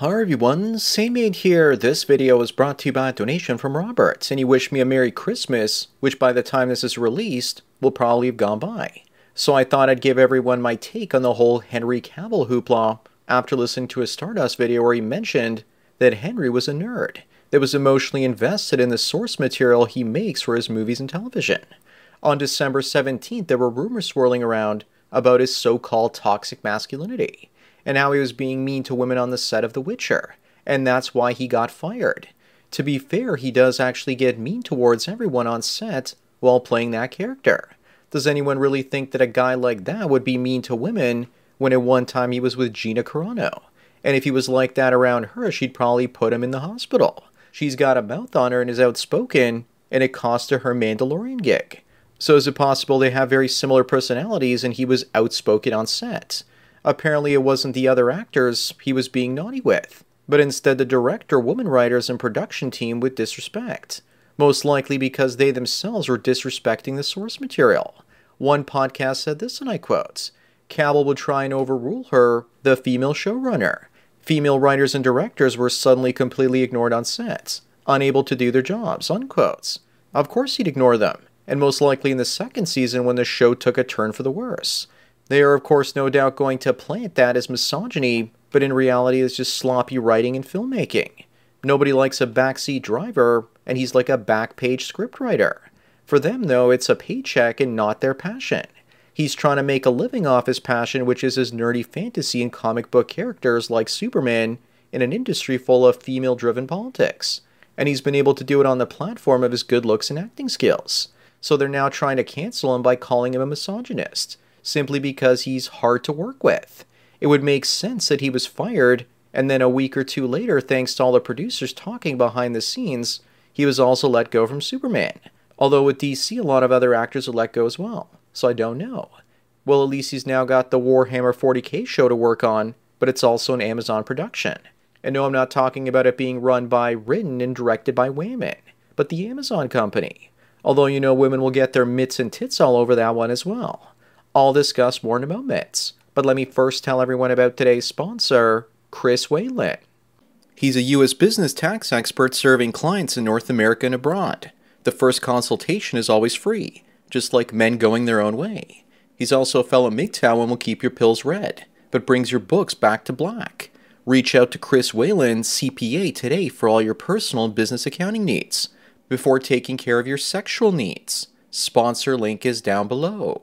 Hi everyone, Sandman here. This video is brought to you by a donation from Robert, and he wished me a Merry Christmas, which by the time this is released, will probably have gone by. So I thought I'd give everyone my take on the whole Henry Cavill hoopla after listening to a Stardusk video where he mentioned that Henry was a nerd that was emotionally invested in the source material he makes for his movies and television. On December 17th, there were rumors swirling around about his so called toxic masculinity and how he was being mean to women on the set of The Witcher, and that's why he got fired. To be fair, he does actually get mean towards everyone on set while playing that character. Does anyone really think that a guy like that would be mean to women when at one time he was with Gina Carano? And if he was like that around her, she'd probably put him in the hospital. She's got a mouth on her and is outspoken, and it cost her her Mandalorian gig. So is it possible they have very similar personalities and he was outspoken on set? Apparently, it wasn't the other actors he was being naughty with, but instead the director, woman writers, and production team with disrespect. Most likely because they themselves were disrespecting the source material. One podcast said this, and I quote Cavill would try and overrule her, the female showrunner. Female writers and directors were suddenly completely ignored on sets, unable to do their jobs. Unquotes. Of course, he'd ignore them, and most likely in the second season when the show took a turn for the worse. They are, of course, no doubt going to plant that as misogyny, but in reality, it's just sloppy writing and filmmaking. Nobody likes a backseat driver, and he's like a back page scriptwriter. For them, though, it's a paycheck and not their passion. He's trying to make a living off his passion, which is his nerdy fantasy and comic book characters like Superman in an industry full of female driven politics. And he's been able to do it on the platform of his good looks and acting skills. So they're now trying to cancel him by calling him a misogynist simply because he's hard to work with. It would make sense that he was fired, and then a week or two later, thanks to all the producers talking behind the scenes, he was also let go from Superman. Although with DC, a lot of other actors are let go as well, so I don't know. Well, at least he's now got the Warhammer 40k show to work on, but it's also an Amazon production. And no, I'm not talking about it being run by, written, and directed by women, but the Amazon company. Although you know women will get their mitts and tits all over that one as well. I'll discuss more in a moment, but let me first tell everyone about today's sponsor, Chris Whalen. He's a U.S. business tax expert serving clients in North America and abroad. The first consultation is always free, just like men going their own way. He's also a fellow MGTOW and will keep your pills red, but brings your books back to black. Reach out to Chris Whalen, CPA, today for all your personal and business accounting needs before taking care of your sexual needs. Sponsor link is down below.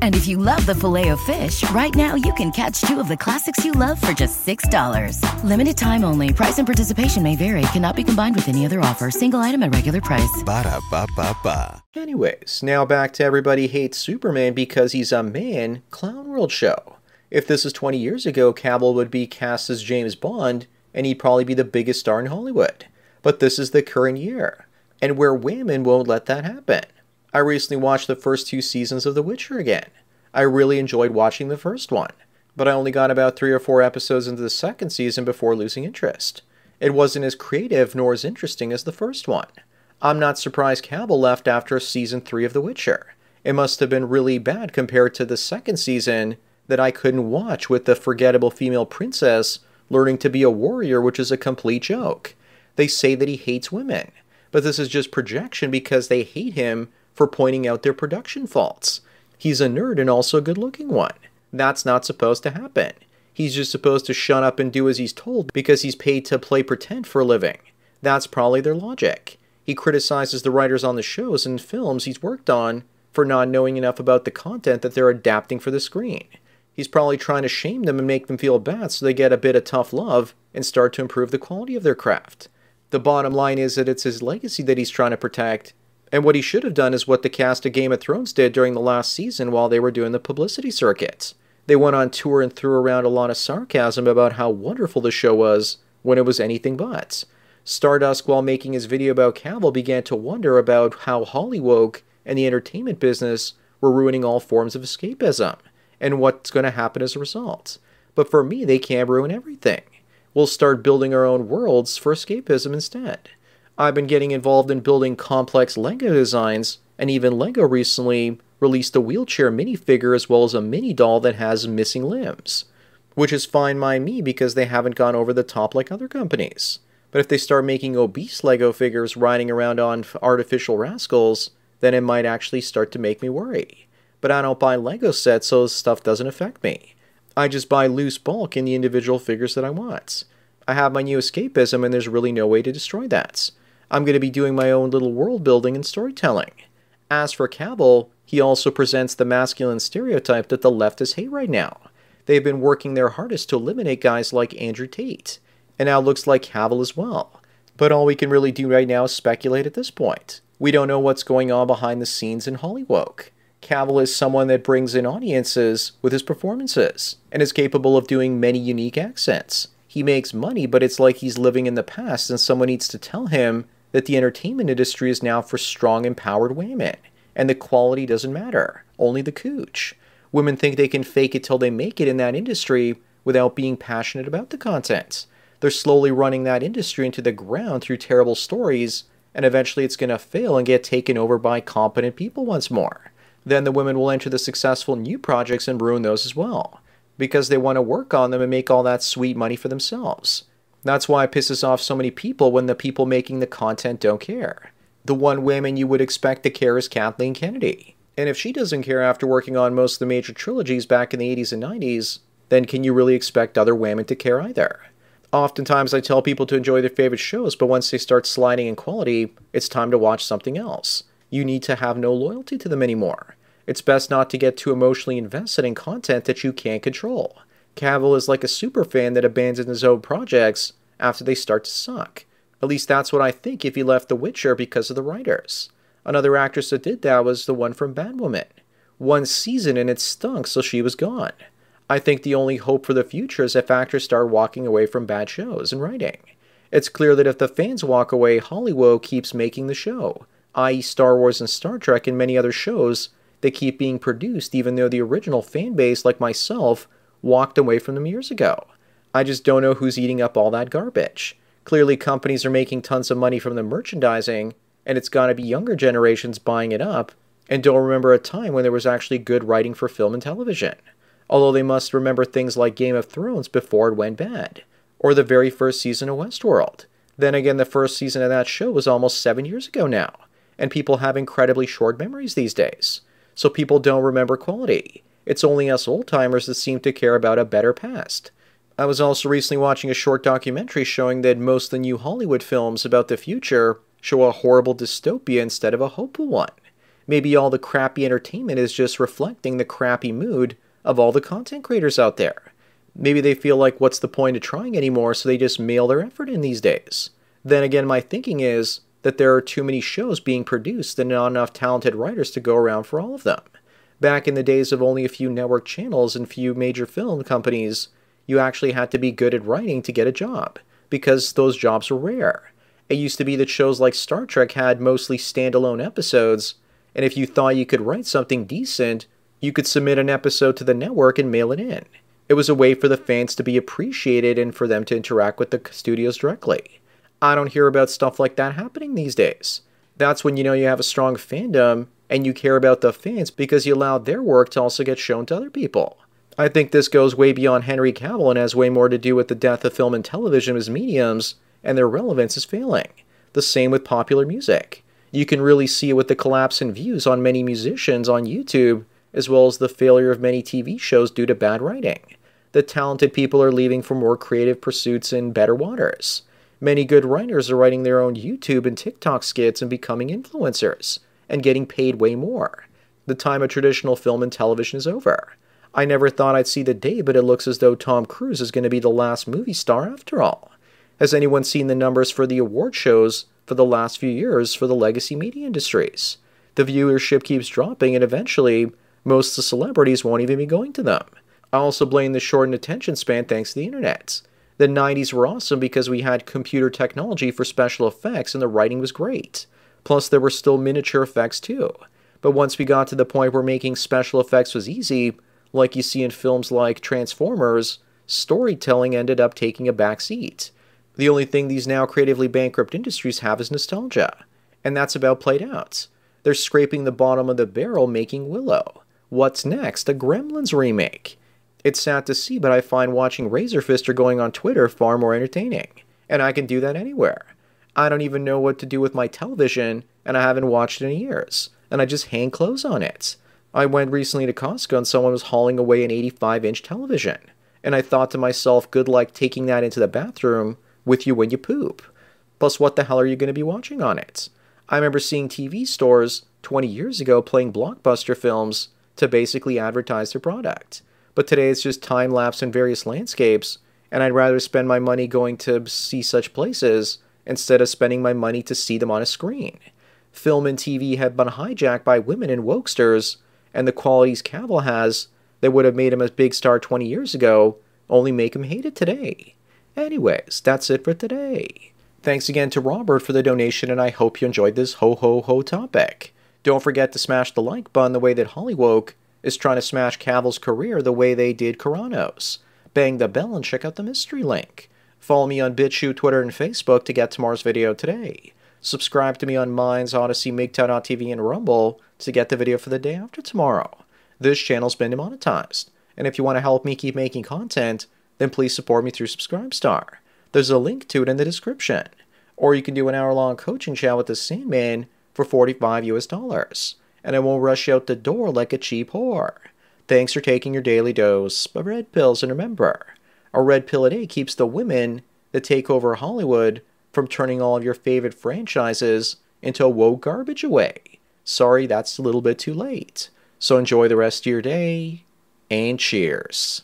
And if you love the filet of fish, right now you can catch two of the classics you love for just $6. Limited time only. Price and participation may vary. Cannot be combined with any other offer. Single item at regular price. Ba da ba ba ba. Anyways, now back to Everybody Hates Superman because he's a man Clown World show. If this was 20 years ago, Cavill would be cast as James Bond, and he'd probably be the biggest star in Hollywood. But this is the current year, and where women won't let that happen. I recently watched the first two seasons of The Witcher again. I really enjoyed watching the first one, but I only got about three or four episodes into the second season before losing interest. It wasn't as creative nor as interesting as the first one. I'm not surprised Cavill left after season 3 of The Witcher. It must have been really bad compared to the second season that I couldn't watch with the forgettable female princess learning to be a warrior, which is a complete joke. They say that he hates women, but this is just projection because they hate him for pointing out their production faults. He's a nerd and also a good looking one. That's not supposed to happen. He's just supposed to shut up and do as he's told because he's paid to play pretend for a living. That's probably their logic. He criticizes the writers on the shows and films he's worked on for not knowing enough about the content that they're adapting for the screen. He's probably trying to shame them and make them feel bad so they get a bit of tough love and start to improve the quality of their craft. The bottom line is that it's his legacy that he's trying to protect, and what he should have done is what the cast of Game of Thrones did during the last season while they were doing the publicity circuits. They went on tour and threw around a lot of sarcasm about how wonderful the show was when it was anything but. Stardusk, while making his video about Cavill, began to wonder about how Hollywood and the entertainment business were ruining all forms of escapism and what's going to happen as a result. But for me, they can't ruin everything. We'll start building our own worlds for escapism instead. I've been getting involved in building complex Lego designs, and even Lego recently released a wheelchair minifigure as well as a mini doll that has missing limbs. Which is fine by me because they haven't gone over the top like other companies. But if they start making obese Lego figures riding around on artificial rascals, then it might actually start to make me worry. But I don't buy Lego sets, so this stuff doesn't affect me. I just buy loose bulk in the individual figures that I want. I have my new escapism, and there's really no way to destroy that. I'm going to be doing my own little world building and storytelling. As for Cavill, he also presents the masculine stereotype that the leftists hate right now. They've been working their hardest to eliminate guys like Andrew Tate, and now looks like Cavill as well. But all we can really do right now is speculate at this point. We don't know what's going on behind the scenes in Hollywood. Cavill is someone that brings in audiences with his performances and is capable of doing many unique accents. He makes money, but it's like he's living in the past, and someone needs to tell him that the entertainment industry is now for strong, empowered women, and the quality doesn't matter, only the cooch. Women think they can fake it till they make it in that industry without being passionate about the content. They're slowly running that industry into the ground through terrible stories, and eventually it's going to fail and get taken over by competent people once more then the women will enter the successful new projects and ruin those as well, because they want to work on them and make all that sweet money for themselves. That's why it pisses off so many people when the people making the content don't care. The one woman you would expect to care is Kathleen Kennedy. And if she doesn't care after working on most of the major trilogies back in the 80s and 90s, then can you really expect other women to care either? Oftentimes, I tell people to enjoy their favorite shows, but once they start sliding in quality, it's time to watch something else. You need to have no loyalty to them anymore. It's best not to get too emotionally invested in content that you can't control. Cavill is like a superfan that abandons his own projects after they start to suck. At least that's what I think if he left The Witcher because of the writers. Another actress that did that was the one from Batwoman. One season and it stunk, so she was gone. I think the only hope for the future is if actors start walking away from bad shows and writing. It's clear that if the fans walk away, Hollywood keeps making the show, i.e., Star Wars and Star Trek and many other shows that keep being produced even though the original fan base, like myself, walked away from them years ago. I just don't know who's eating up all that garbage. Clearly, companies are making tons of money from the merchandising, and it's got to be younger generations buying it up and don't remember a time when there was actually good writing for film and television. Although they must remember things like Game of Thrones before it went bad, or the very first season of Westworld. Then again, the first season of that show was almost seven years ago now, and people have incredibly short memories these days so people don't remember quality. It's only us old timers that seem to care about a better past. I was also recently watching a short documentary showing that most of the new Hollywood films about the future show a horrible dystopia instead of a hopeful one. Maybe all the crappy entertainment is just reflecting the crappy mood of all the content creators out there. Maybe they feel like what's the point of trying anymore, so they just mail their effort in these days. Then again, my thinking is that there are too many shows being produced and not enough talented writers to go around for all of them. Back in the days of only a few network channels and few major film companies, you actually had to be good at writing to get a job, because those jobs were rare. It used to be that shows like Star Trek had mostly standalone episodes, and if you thought you could write something decent, you could submit an episode to the network and mail it in. It was a way for the fans to be appreciated and for them to interact with the studios directly. I don't hear about stuff like that happening these days. That's when you know you have a strong fandom and you care about the fans because you allowed their work to also get shown to other people. I think this goes way beyond Henry Cavill and has way more to do with the death of film and television as mediums and their relevance is failing. The same with popular music. You can really see it with the collapse in views on many musicians on YouTube, as well as the failure of many TV shows due to bad writing. The talented people are leaving for more creative pursuits in better waters. Many good writers are writing their own YouTube and TikTok skits and becoming influencers and getting paid way more. The time of traditional film and television is over. I never thought I'd see the day, but it looks as though Tom Cruise is going to be the last movie star after all. Has anyone seen the numbers for the award shows for the last few years for the legacy media industries? The viewership keeps dropping, and eventually, most of the celebrities won't even be going to them. I also blame the shortened attention span thanks to the internet. The 90s were awesome because we had computer technology for special effects and the writing was great. Plus, there were still miniature effects too. But once we got to the point where making special effects was easy, like you see in films like Transformers, storytelling ended up taking a back seat. The only thing these now creatively bankrupt industries have is nostalgia, and that's about played out. They're scraping the bottom of the barrel making Willow. What's next? A Gremlins remake. It's sad to see, but I find watching Razorfister going on Twitter far more entertaining. And I can do that anywhere. I don't even know what to do with my television, and I haven't watched it in years. And I just hang clothes on it. I went recently to Costco and someone was hauling away an 85 inch television. And I thought to myself, good luck taking that into the bathroom with you when you poop. Plus, what the hell are you going to be watching on it? I remember seeing TV stores 20 years ago playing blockbuster films to basically advertise their product. But today it's just time lapse in various landscapes, and I'd rather spend my money going to see such places instead of spending my money to see them on a screen. Film and TV have been hijacked by women and wokesters, and the qualities Cavill has that would have made him a big star 20 years ago only make him hated today. Anyways, that's it for today. Thanks again to Robert for the donation, and I hope you enjoyed this ho ho ho topic. Don't forget to smash the like button the way that Hollywood is trying to smash Cavill's career the way they did Carano's. Bang the bell and check out the mystery link. Follow me on BitChute, Twitter, and Facebook to get tomorrow's video today. Subscribe to me on Minds, Odysee, MGTOW.tv, and Rumble to get the video for the day after tomorrow. This channel's been demonetized, and if you want to help me keep making content, then please support me through Subscribestar. There's a link to it in the description. Or you can do an hour long coaching chat with the Sandman for 45 US dollars and I won't rush out the door like a cheap whore. Thanks for taking your daily dose of red pills, and remember, a red pill a day keeps the women that take over Hollywood from turning all of your favorite franchises into woke garbage away. Sorry, that's a little bit too late. So enjoy the rest of your day, and cheers.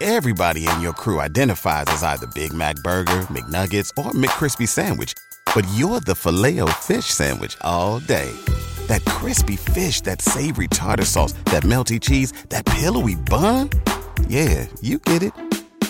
Everybody in your crew identifies as either Big Mac Burger, McNuggets, or McCrispy Sandwich but you're the filet fish sandwich all day. That crispy fish, that savory tartar sauce, that melty cheese, that pillowy bun. Yeah, you get it